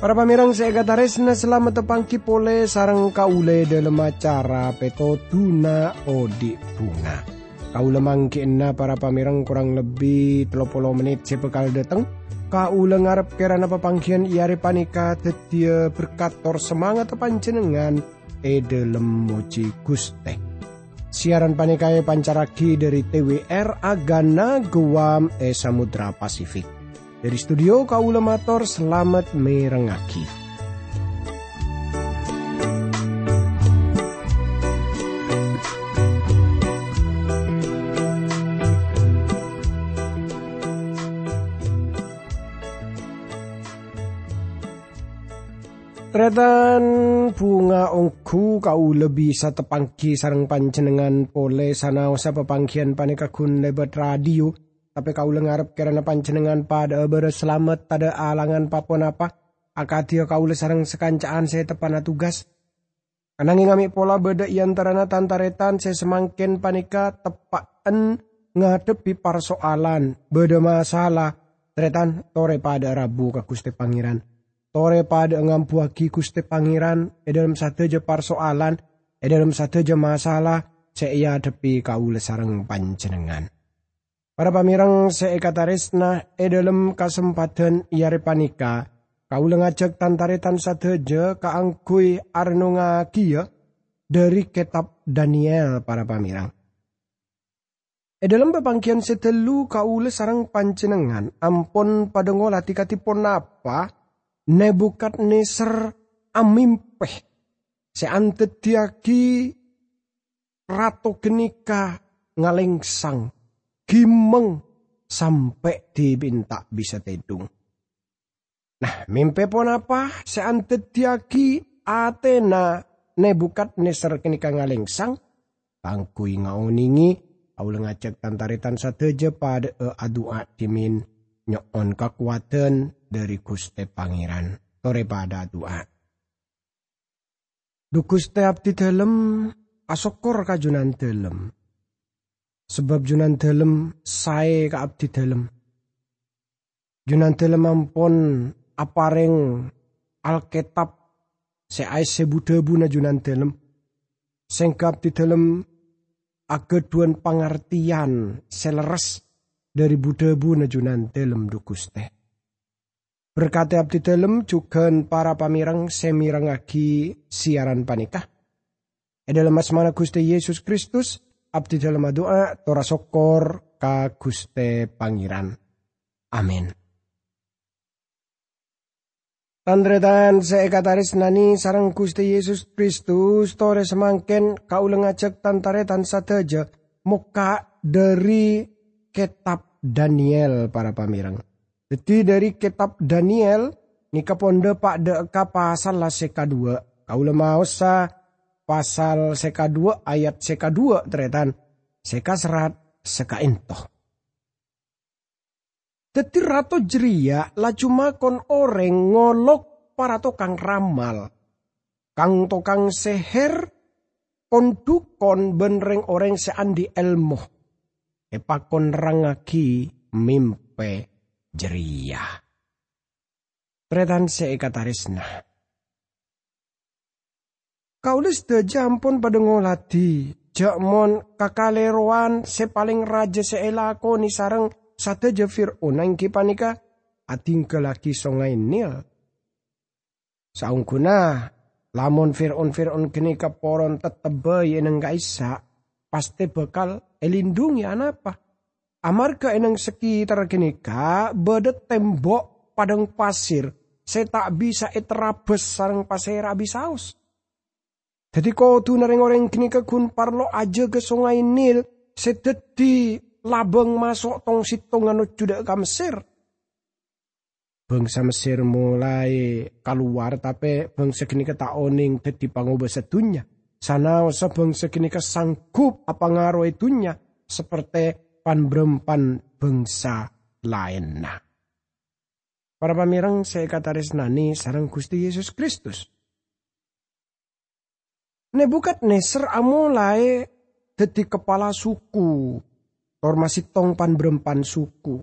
Para pamirang saya na selamat tepangki pole sarang kaule dalam acara peto tuna odi bunga. Kaule mangkina para pamirang kurang lebih 30 menit saya bekal datang. Kaule ngarep kerana papangkian iare panika tetia berkator semangat panjenengan e dalam moji guste. Siaran panikai pancaraki dari TWR Agana Guam e Samudra Pasifik. Dari studio Kaula Mator, selamat merengaki. Tretan bunga ongku kau lebih tepangki sarang panjenengan pole sana usa pepangkian panekakun lebat radio. Tapi kau lengarap kerana pancenengan pada berselamat tada alangan papon apa akatia kau sarang sekancaan saya tepana tugas. Ananging ngami pola beda iantarana tantaretan saya semakin panika tepaan ngadepi persoalan. Beda masalah tretan tore pada rabu ke kuste pangeran tore pada ngampuaki kuste pangeran e dalam satu je persoalan e dalam satu je masalah saya depi kau sarang pancenengan. Para pamirang seekataresna e dalam kesempatan iare panika, kau ngajak tantaretan sateja kaangkui arnunga kia dari kitab Daniel para pamirang. E dalam pepangkian setelu kau sarang pancenengan ampon pada ngolati katipon apa nebukat neser amimpeh seantet tiaki ratu genika ngalengsang gimeng sampai dibinta bisa tedung. Nah, mimpi pun apa? Seantet tiaki Athena nebukat neser kini ngalengsang. Tangkui ngauningi, aul ngajak tantaritan sateja pada e adua timin nyokon kekuatan dari Guste Pangeran. Pada doa. Dukuste abdi dalam asokor kajunan dalam. Sebab junan dalam saya ke abdi dalam. Junan dalam ampun apareng Alkitab seai sebudebu na junan dalam. Sengka abdi dalam ageduan pengertian seleres dari budebu na junan dalam dukuste. Berkati abdi dalam juga para pamirang semirangaki siaran panikah. E dalam asmana Gusti Yesus Kristus, abdi dalam doa tora sokor ka Guste Pangeran. Amin. Tandretan seekataris nani sarang Gusti Yesus Kristus tore semangken kaulang ngajak tantaretan sateja muka dari kitab Daniel para pamirang. Jadi dari kitab Daniel nika ponde pak de ka pasal la seka dua. Kau mau sa pasal seka dua ayat seka dua teretan seka serat seka intoh. Teti rato jeria la cuma kon oreng ngolok para tokang ramal. Kang tokang seher kon dukon benreng oreng seandi elmo. Epa kon rangaki mimpe jeria. Tretan seekatarisna. Kaulis de jampon pada ngolati. Jakmon kakaleroan sepaling raja seelako ni sarang sate je Fir'aun yang kipanika ating kelaki songai nil. Saung kuna lamun Fir'aun kini kaporon tetebe yeneng gaisa pasti bakal elindungi anapa. Amarga eneng sekitar kini ka bedet tembok padang pasir saya tak bisa eterabes sarang pasir abisaus. Jadi kau tu nareng orang kini kekun parlo aja ke sungai Nil sedeti labeng masuk tong sitong anu juda ke Mesir. Bangsa Mesir mulai keluar tapi bangsa kini kata oning teti pangoba sedunya. Sana usa bangsa kini kesangkup apa ngaruh itunya seperti pan berempan bangsa lainnya. Para pamirang saya kata nani sarang Gusti Yesus Kristus Nebukadneser amulai dadi kepala suku. Tor masih tong pan berempan suku.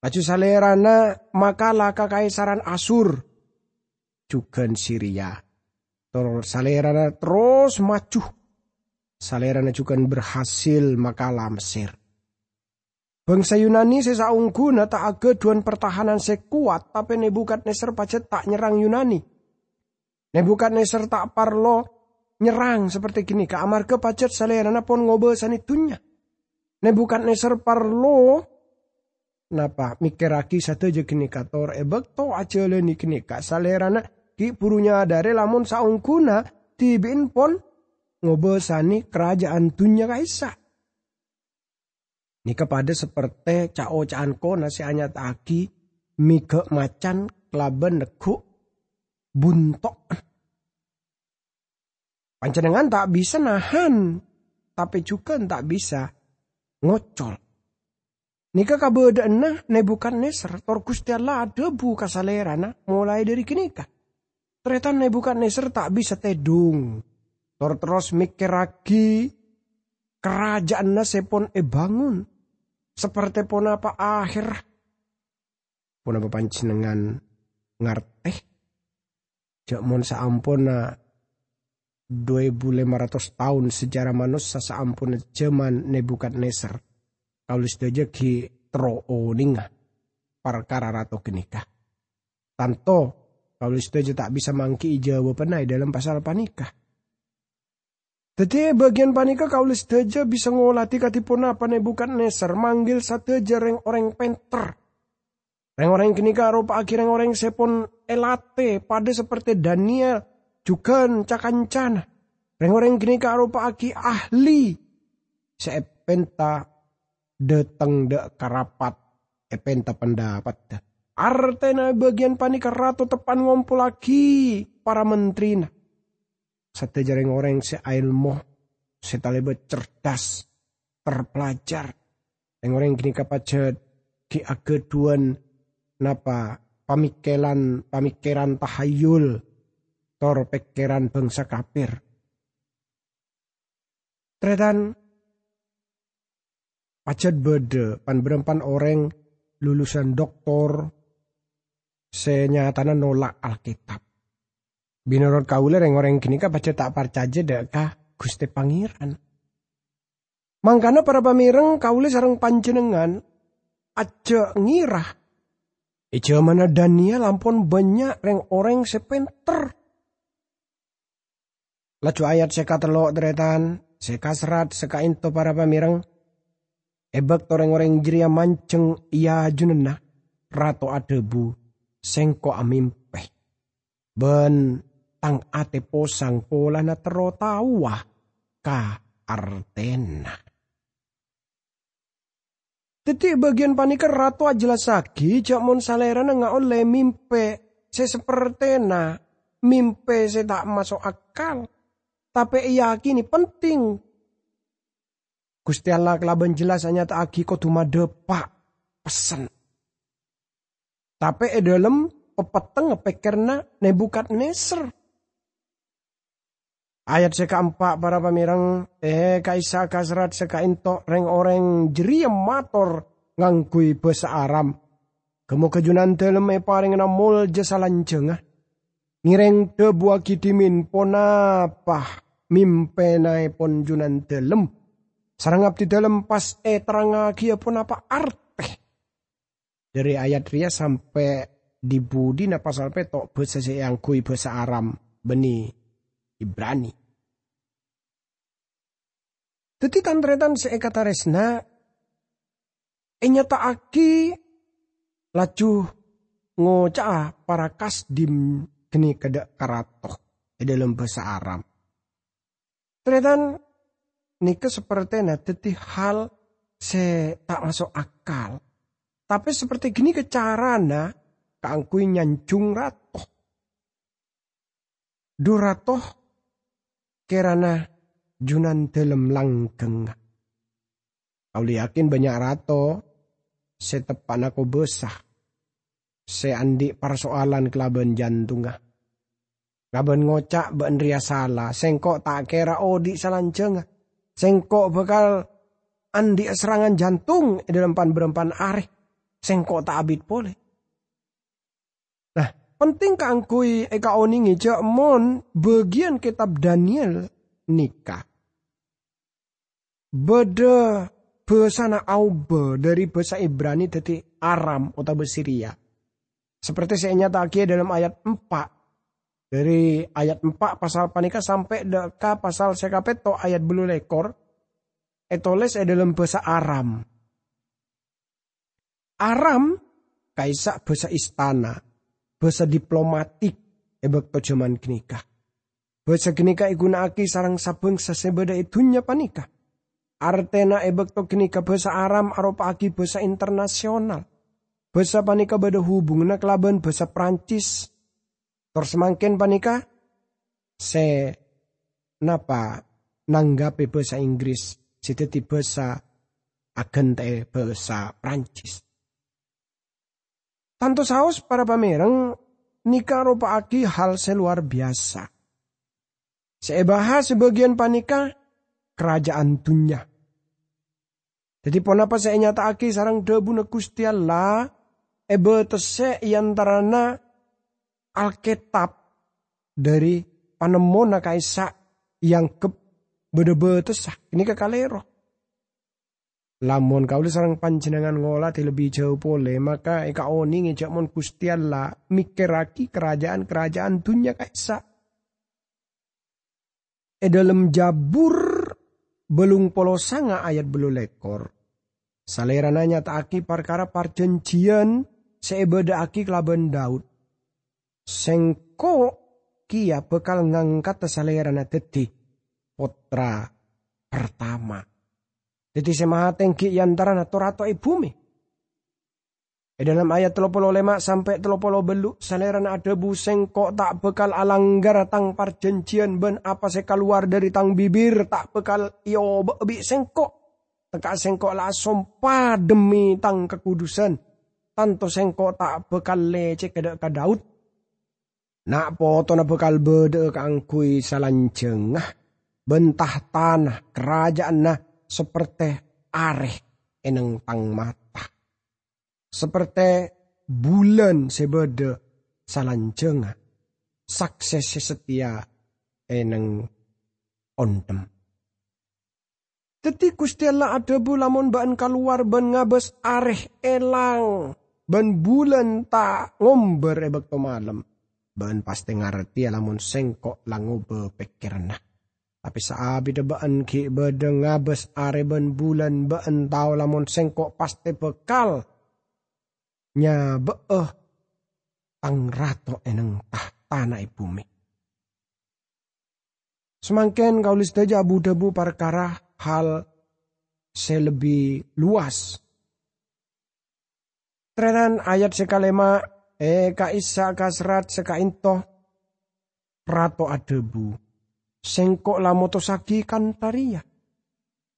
Laju salerana makalah kekaisaran Asur. Juga Syria. Tor salerana terus maju. Salerana juga berhasil makalah Mesir. Bangsa Yunani sesa ungguna tak aga duan pertahanan sekuat tapi Nebukadneser pacet tak nyerang Yunani. Nebukadneser tak parlo nyerang seperti gini ke amarga pacet salerana pon ngobe sanitunya. Nebukadnesar parlo napa mikiraki satu je kini kator ebek to aja leni kini ka salerana ki purunya dari lamun saungkuna tibin pon ngobe sani kerajaan tunya kaisa. Ni kepada seperti cao caan ko nasi anyat aki mike macan kelaben neku buntok Pancenengan tak bisa nahan, tapi juga tak bisa ngocol. Nika kabedana Nebukadnezar tor Gusti Allah debu kasalerana mulai dari kinika. Ternyata Nebukadnezar tak bisa tedung. Tor terus mikir lagi kerajaan sepon e bangun. Seperti pon apa akhir. Pon apa pancenengan ngarteh. Jak mon saampuna 2500 tahun sejarah manusia saampun zaman Nebukadnezar. Kalau saja ki trooninga perkara ratu kenikah. Tanto kalau saja tak bisa mangki jawab penai dalam pasal panikah. Tetapi bagian panika kalau saja bisa ngolati katipun apa Nebukadnezar manggil satu jareng orang penter. Reng orang kenikah rupa akhirnya orang sepon elate pada seperti Daniel juga cakancana. Reng-reng gini rupa aki ahli. Seepenta deteng de karapat. Epenta pendapat. Artena bagian panik ratu tepan ngumpul lagi para menteri. Satu jareng orang se ilmu. Setalebe cerdas. Terpelajar. Reng orang gini kapacet. Ki ageduan. Napa pamikiran pamikiran tahayul tor pikiran bangsa kafir. Tretan pacet bede pan berempan orang lulusan doktor senyatana nolak Alkitab. Binurut kaula orang kah pacet tak parcaje dek kah Gusti Pangeran. Mangkana para pamireng kaula sarang panjenengan aja ngirah. Eja mana Daniel ampun banyak reng orang sepenter Laju ayat seka telok deretan, seka serat, seka into para pamireng. Ebek toreng-oreng jiria manceng iya junena, rato adebu, sengko amimpeh. Ben tang ate posang pola na tero tawa ka artena. Teti bagian panika ratu jelas lagi, jak mon salera na nga oleh mimpe, se sepertena, mimpe se tak masuk akal. Tapi yakini penting. Gusti Allah kelaban jelas hanya tak agi koduma depak pesen. Tapi e dalam pepeteng ngepikirna nebukat neser. Ayat seka empat para pamirang eh kaisa kasrat seka into reng orang jeriam mator ngangkui bahasa Aram. Kemu kejunan dalam e paring namul jasa lancengah. Ngireng tebuah kidimin ponapa mimpenai pon junan dalam. Sarang abdi dalam pas e terangagi pun apa arte. Dari ayat ria sampai di budi na pasal petok bahasa yang kui bahasa Aram beni Ibrani. Tandretan seekata resna enyata aki laju ngoca para kasdim kini kada karato di dalam bahasa Arab. Ternyata nika seperti nanti hal se tak masuk akal. Tapi seperti gini ke carana kangkui nyancung ratoh. Duratoh kerana junan dalam langgeng. Kau yakin banyak rato setepan aku besah seandi persoalan kelaban jantung. Ngaben ngocak ben ria salah, sengkok tak kira odi salanjeng. Sengkok bakal andi serangan jantung dalam pan berempan areh. Sengkok tak abit boleh. Nah, penting kangkui eka oni ngejak mon bagian kitab Daniel nikah. Beda bahasa Aube dari bahasa Ibrani tadi Aram atau Syria. Seperti saya nyatakan dalam ayat 4 dari ayat 4 pasal panika sampai ke pasal sekapeto ayat belu lekor. Etoles dalam bahasa Aram. Aram kaisak bahasa istana. Bahasa diplomatik ebek zaman kenikah. Bahasa kenika igunaake sarang sabeng sasebeda itunya panika. Artena ebek to kenika bahasa Aram aropa aki bahasa internasional. Bahasa panika beda hubungan kelaban bahasa Prancis, Terus semakin panika se napa nanggapi bahasa Inggris siteti bahasa agente bahasa Prancis. Tanto saus para pamerang nikah rupa aki hal seluar biasa. Saya bahas sebagian panika kerajaan dunia. Jadi apa saya nyata aki sarang debu na Gusti Allah ebe tese yantarana Alkitab dari panemona kaisa yang ke bede-bede ini ke kalero. Lamun kau sarang panjenengan ngolah di lebih jauh pole maka eka oni ngejak mon kustiala mikiraki kerajaan-kerajaan dunia kaisa. E dalam jabur belum polo sanga ayat belum lekor. Salerananya aki perkara parjanjian seebeda aki kelaban Daud sengko kia bekal ngangkat na dadi putra pertama. Jadi semaha tengki na torato ibumi. E dalam ayat 35 sampai 30 belu salerana ada buseng kok tak bekal alanggar tang perjanjian ben apa se keluar dari tang bibir tak bekal iyo bebi sengkok. Teka sengkok langsung demi tang kekudusan. Tanto sengkok tak bekal lece ke Daud Nak poto na bekal bede kang kui salanjengah. Bentah tanah kerajaan na seperti areh eneng tang mata. Seperti bulan sebede salanjengah. Sukses setia eneng ontem. Teti Gusti Allah ada bulamun baan keluar ban ngabes areh elang. Ban bulan tak ngomber ebek to malam Baan pasti ngarti alamun sengkok langu bepikirna. Tapi saabi da baan ki beda ngabes are ban bulan baan tau lamun sengkok pasti bekal. Nya beeh ang rato eneng tahta na bumi. Semakin kau list aja abu debu perkara hal selebih luas. Trenan ayat sekalema E ka isa kasrat sekainto rato adebu. Sengko lamoto sagi kantaria.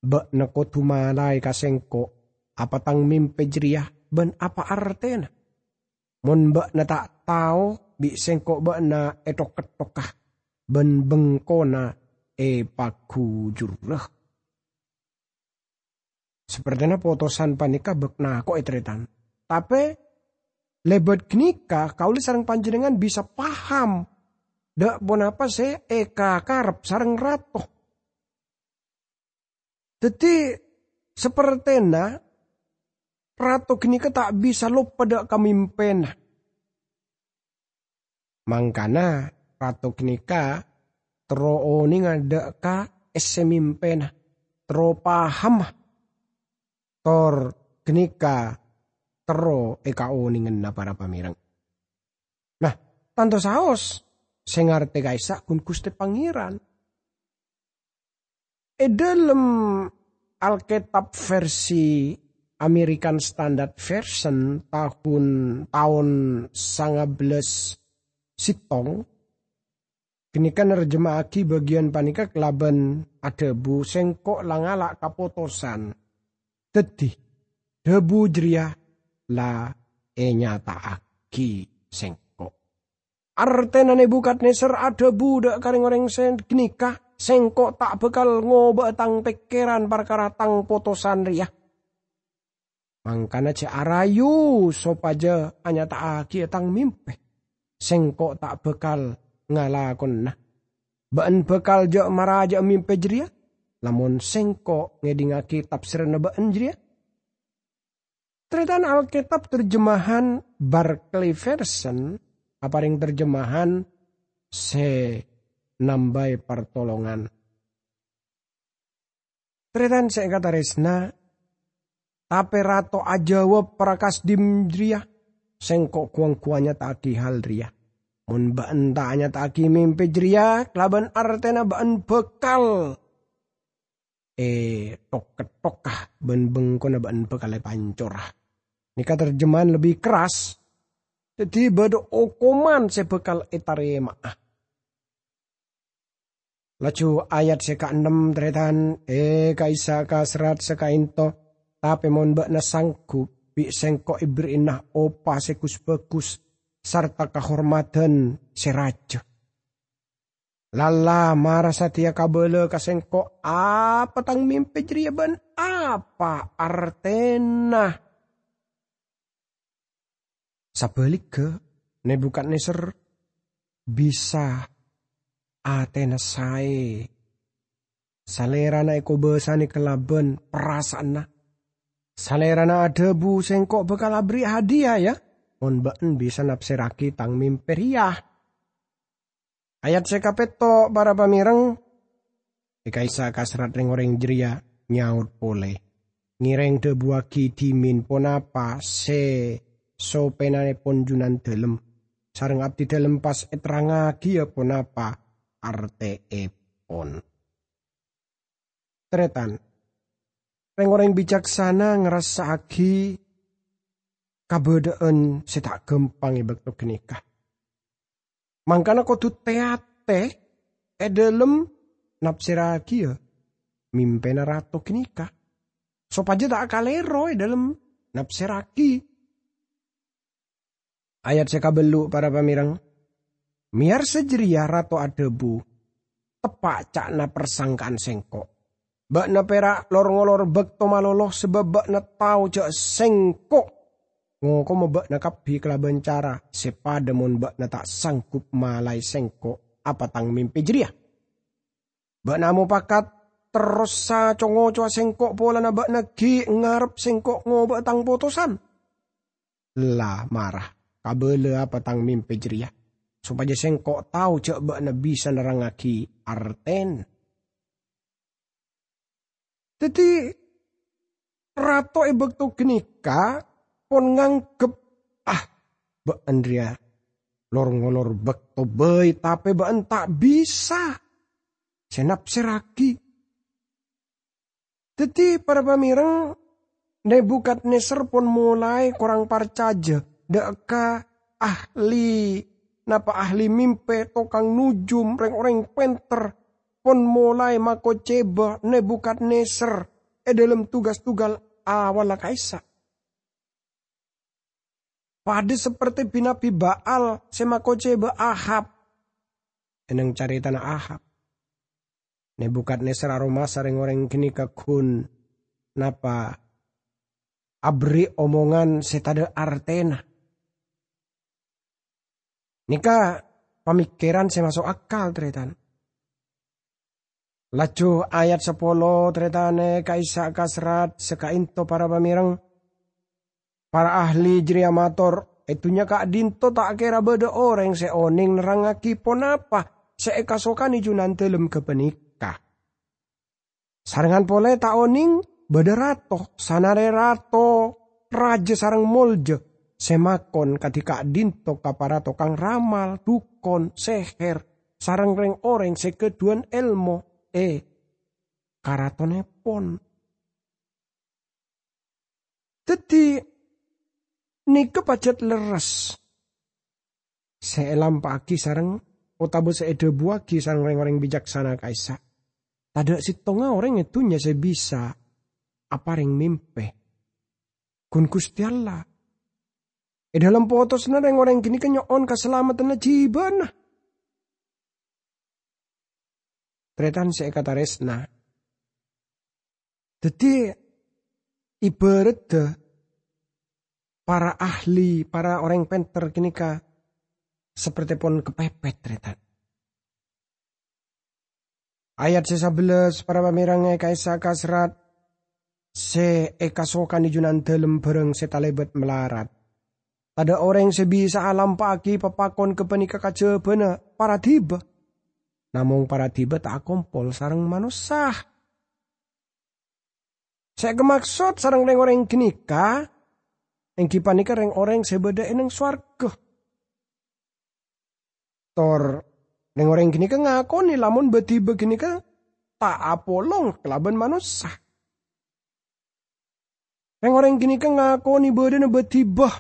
Ba nako tumalay ka sengko apatang mimpejriah ben apa artena. Mon ba na tak tao bi sengko ba na etok ketokah ben bengkona e paku jurah. Seperti na potosan panika bek na ko etretan. Tapi lebet knika kauli sarang panjenengan bisa paham. Dak bon apa se eka karep sarang rato. Jadi seperti na rato knika tak bisa lupa dak kamimpena. Mangkana rato knika tro oni ngada ka esemimpena. Tro paham tor knika tero EKO ningen na para pamirang. Nah, tanto saos sengarte kaisa kun kuste pangeran. E dalam Alkitab versi American Standard Version tahun tahun belas sitong Kini kan nerjemahaki bagian panika kelaban ada bu sengkok langala kapotosan. Tedi debu jeria la e nyata aki sengko. Artena Nebukadnesar ada budak karing orang sen nikah sengkok tak bekal ngoba tang pikiran perkara tang potosan ria. Mangkana ce arayu sopaja hanya tak aki tang mimpe. Sengkok tak bekal ngalakon nah. Baan bekal jo maraja mimpe jeria. Lamun sengkok ngedingaki tafsiran baan jeria. Tretan Alkitab terjemahan Barclay Version apa yang terjemahan se nambai pertolongan. Tretan saya kata resna, tapi rato ajawa prakas dimdria, sengkok kuang kuanya tak hal ria. Mun baan tanya tak mimpi jria, kelaban artena baan bekal. Eh, tok ketokah ben bengkona baan bekal pancorah. Nika terjemahan lebih keras, jadi bado okoman sebekal etarema. Laju ayat seka enam tretan e kaisa ka serat seka into tapi mon bak na sanggup bi sengko inah opa sekus bagus serta kehormatan seraja. Lala marah satia kabele kasengko apa tang mimpi jeriaban apa artena Sabalik ke Nebukadnezar bisa Athena sae. Salerana eko besani kelaben perasaan Salerana ada bu sengkok bekal abri hadiah ya. On baen bisa napseraki tang mimperiah. Ayat sekapeto para pamireng. Ikaisa kasrat ring orang jeria nyaut pole. Ngireng debuaki dimin ponapa se so penane pon junan dalem sareng abdi dalem pas etrangagi apa napa arte pon tretan Reng orang bijaksana ngerasaki kabedaan setak gempang ibekto genikah. Mangkana kudu teate edelem napsiraki ya mimpena ratu genikah. Sopaja tak kalero e dalam napsiraki Ayat sekabelu para pamirang. Miar sejeria rato adebu. Tepak cakna persangkaan sengkok. Bak na perak lor ngolor bekto maloloh sebab bak na tau cak sengkok. Ngoko bak na kapi kelaban cara. Sepademon bak na tak sangkup malai sengkok. Apa tang mimpi jeria. Bak namu pakat terus sa congo coa sengkok pola na bak na ki ngarep sengkok ngobak tang potosan. Lah marah kabele apa tang mimpi jeria. Supaya sengkok tahu cek bak na bisa nerangaki arten. Jadi rato ebek tu kenika pon ngangkep ah bak Andrea lor ngolor bek to bay tapi bak tak bisa. Senap seraki. Jadi para pamirang Nebukadnezar pun mulai kurang parcaja deka ahli napa ahli mimpe tokang nujum reng orang penter pon mulai mako ceba nebukat neser e dalam tugas-tugas awal kaisa. Pada seperti binapi Baal semako ceba Ahab. Eneng cari tanah Ahab. Neser aroma sareng orang kini kakun. Napa abri omongan setada artena. Nika pemikiran saya masuk akal tretan. Laju ayat sepuluh tretane kaisa kasrat sekainto para pamirang. Para ahli jeriamator itunya kak dinto tak kira beda orang seoning nerangaki ponapa seekasokani junan telem kepenikah. Sarangan pole tak oning beda rato sanare rato raja sarang molje semakon katika dinto kapara tokang ramal, dukon, seher, sarang reng oreng sekeduan elmo, e karatone pon. Jadi ni pacet leres. Seelam pagi sarang otabu seede buagi sarang reng-reng bijaksana kaisa. Tada si tonga orang itu nya bisa apa reng mimpe. Kun Gusti Allah E dalam potos na ring orang kini kenyoon keselamatan na jiban na. Tretan si kata resna. Jadi ibarat para ahli, para orang penter kini ka seperti pun kepepet tretan. Ayat sesabelas para pamirang kaisa kasrat se eka sokan junan dalam bareng setalebet melarat. Ada orang sebisa alam pagi papakon kepenika kaca bena para tiba. Namun para tiba tak sarang manusia. Saya kemaksud sarang reng orang kenika, yang kipanika reng orang sebeda eneng swarga. Tor Neng orang kini kan ngakoni lamun beti begini kan tak apolong kelaban manusia. Neng orang kini kan ngakoni badan beti bah.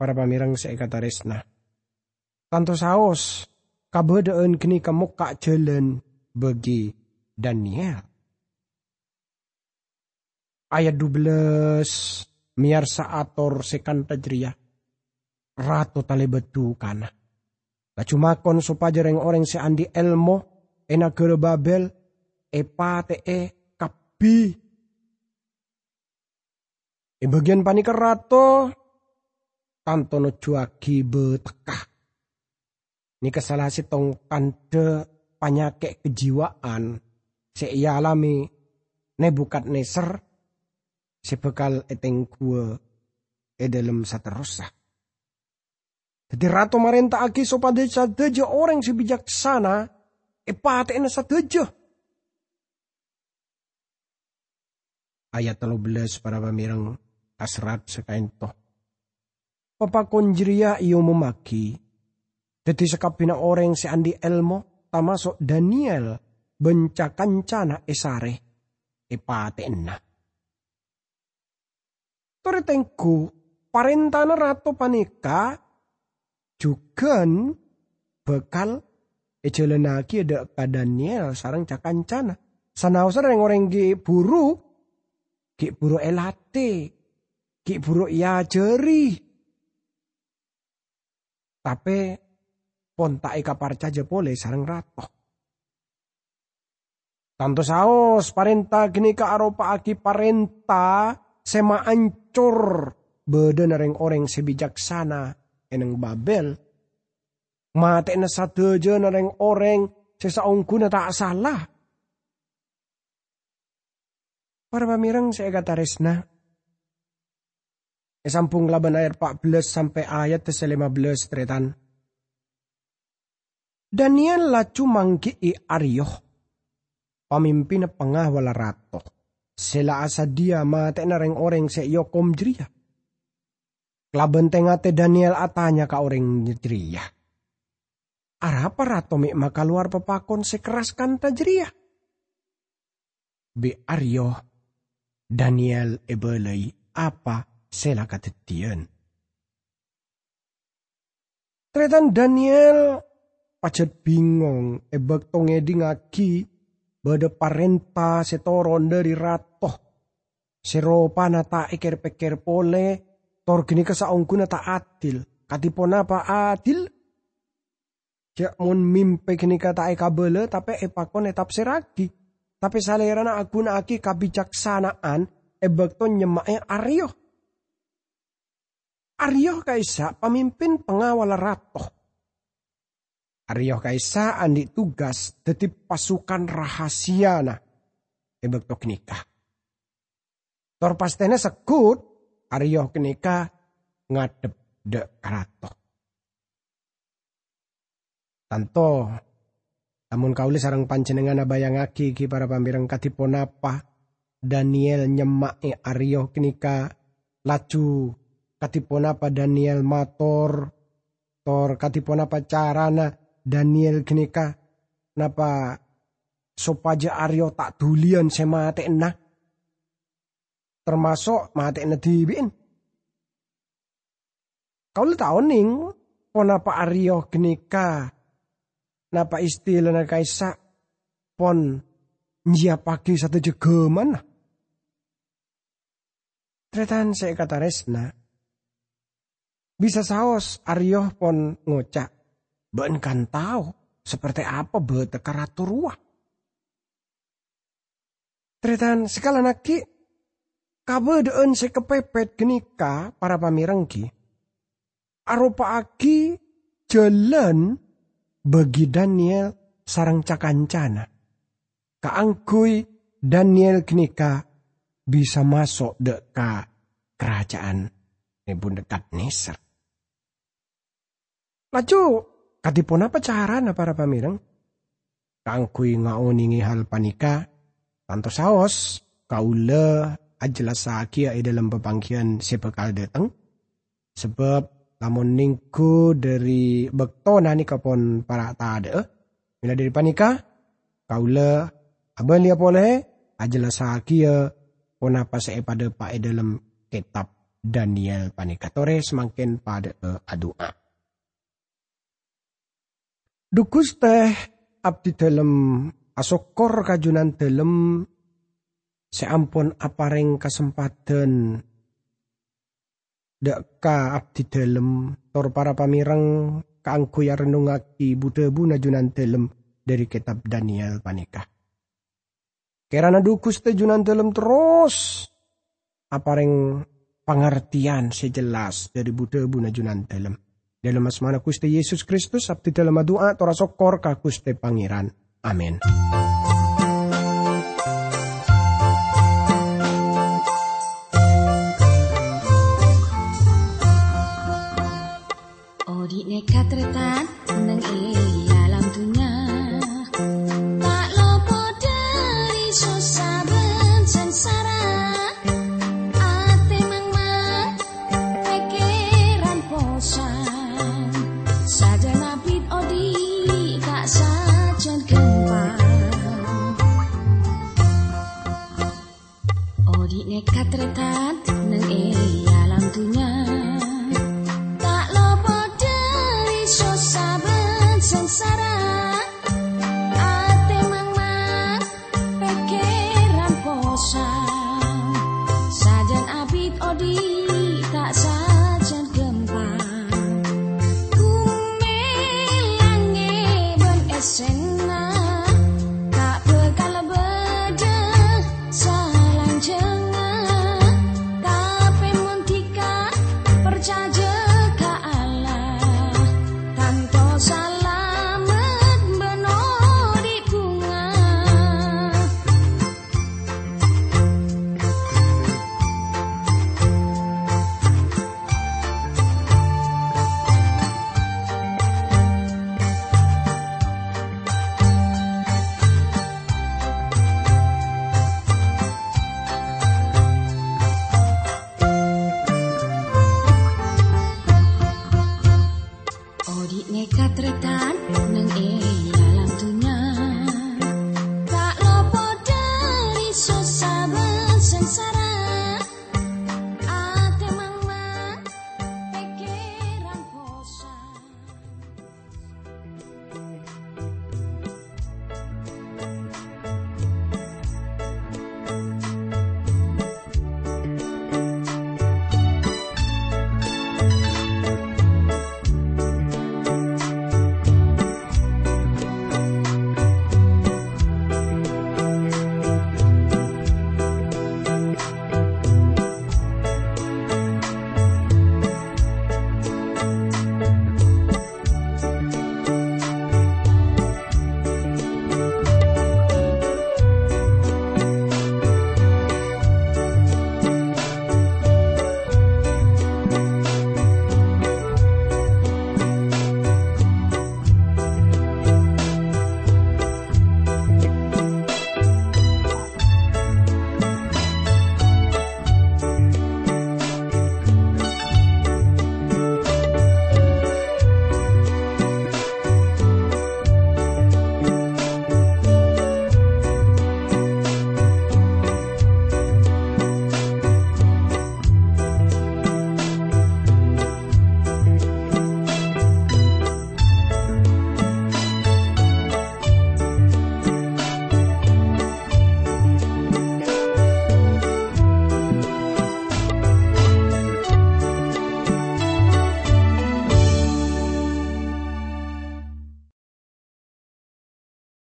Para pamirang saya kata resna. Tanto saos kabedaan kini kamu kak jalan bagi Daniel. Ayat 12 miar saator sekan tajriah. Ratu tali betu kana Lacumakon supaya reng orang si andi elmo, ena gere babel, e pate e kapi. E bagian panika rato, tanto no cuaki betekah. Ini kesalah si tong tante panyake kejiwaan, si ia alami nebukat neser, si bekal eteng kue e dalam saterosa. Jadi ratu marenta aki sopada sadeja orang si bijaksana, epate na sadeja. Ayat 13 para pamirang asrat sekain toh. Papa konjria iyo memaki. Jadi sekapina orang si andi elmo, tamasok Daniel, benca kancana esare, epate na. Toretengku, parentana ratu panika, juga bekal ejelenaki ada ka Daniel sarang cakancana. Sanau sarang orang gi buru, gi buru elate, gi buru ya jeri. Tapi ponta ika parca pole sarang rato. Tanto saos parenta gini ka aropa aki parenta sema ancur beden orang sebijaksana eneng Babel. Mate na sadeja na reng oreng sesaungku na tak salah. Para pamirang saya kata resna. Esampung laban ayat 14 sampai ayat 15 tretan. Daniel lacu mangki i Aryoh. Pamimpin pengawal rato. Sela asa dia mate na reng oreng se yokom jria. Laban tengate Daniel atanya ka orang nyedriya. Arapa rato mi maka luar pepakon sekeras kanta jeria. Be Aryo Daniel ebelai apa sela katetian. Tretan Daniel pacet bingong ebek tongedi ngaki bade parenta setoron dari ratoh. Seropa nata eker peker pole Tor gini kesaungku na ta adil. Katipon apa adil? Jak mun mimpe gini kata e kabele tapi e pakon etap seragi. Tapi salerana aku na aki kabijaksanaan e bekto nyemae Aryo. Aryo kaisa pemimpin pengawal ratoh. Aryo andi tugas tetip pasukan rahasia na e bekto nikah. Tor pastene sekut Aryo kenika ngadep de karato. Tanto namun kauli sarang panjenengan aki ki para pamirang katipon apa Daniel nyemak Aryo kenika laju katipon apa Daniel mator tor katipon apa carana Daniel kenika napa sopaja Aryo tak dulian semate enak termasuk mati dibiin. Kau tahu ning, ponapa Aryo genika, napa istilah na kaisa, pon njia pagi satu jegeman. Tretan saya kata resna. Bisa saos Aryo pon ngocak. Ben kan tahu seperti apa bete karaturua. Tretan sekala naki kabedeen se kepepet genika para pamirengki. Arupa aki jalan bagi Daniel sarang cakancana. Kaangkui Daniel genika bisa masuk deka kerajaan dekat Neser. Laju, katipun apa carana para pamireng? Kangkui ngauningi hal panika, tanto saos, kaula ajelas sakia e dalam pepangkian sepekal dateng. Sebab lamun ningku dari bektona ni kapon para tade, bila dari panika, kaula boleh ajelas sakia Kenapa saya pada pak dalam kitab Daniel panikatore semakin pada uh, adua. Dukus teh abdi dalam asokor kajunan dalam seampun apareng kesempatan deka abdi dalam tor para pamirang kaangku ya renungaki buna junan dalam dari kitab Daniel panikah. Kerana dukus tejunan dalam terus. Apa yang pengertian sejelas dari Buddha buna junan dalam. Dalam asmana kuste Yesus Kristus, abdi dalam doa, tora sokor kakuste pangeran. Amin. Odi nekat retan nang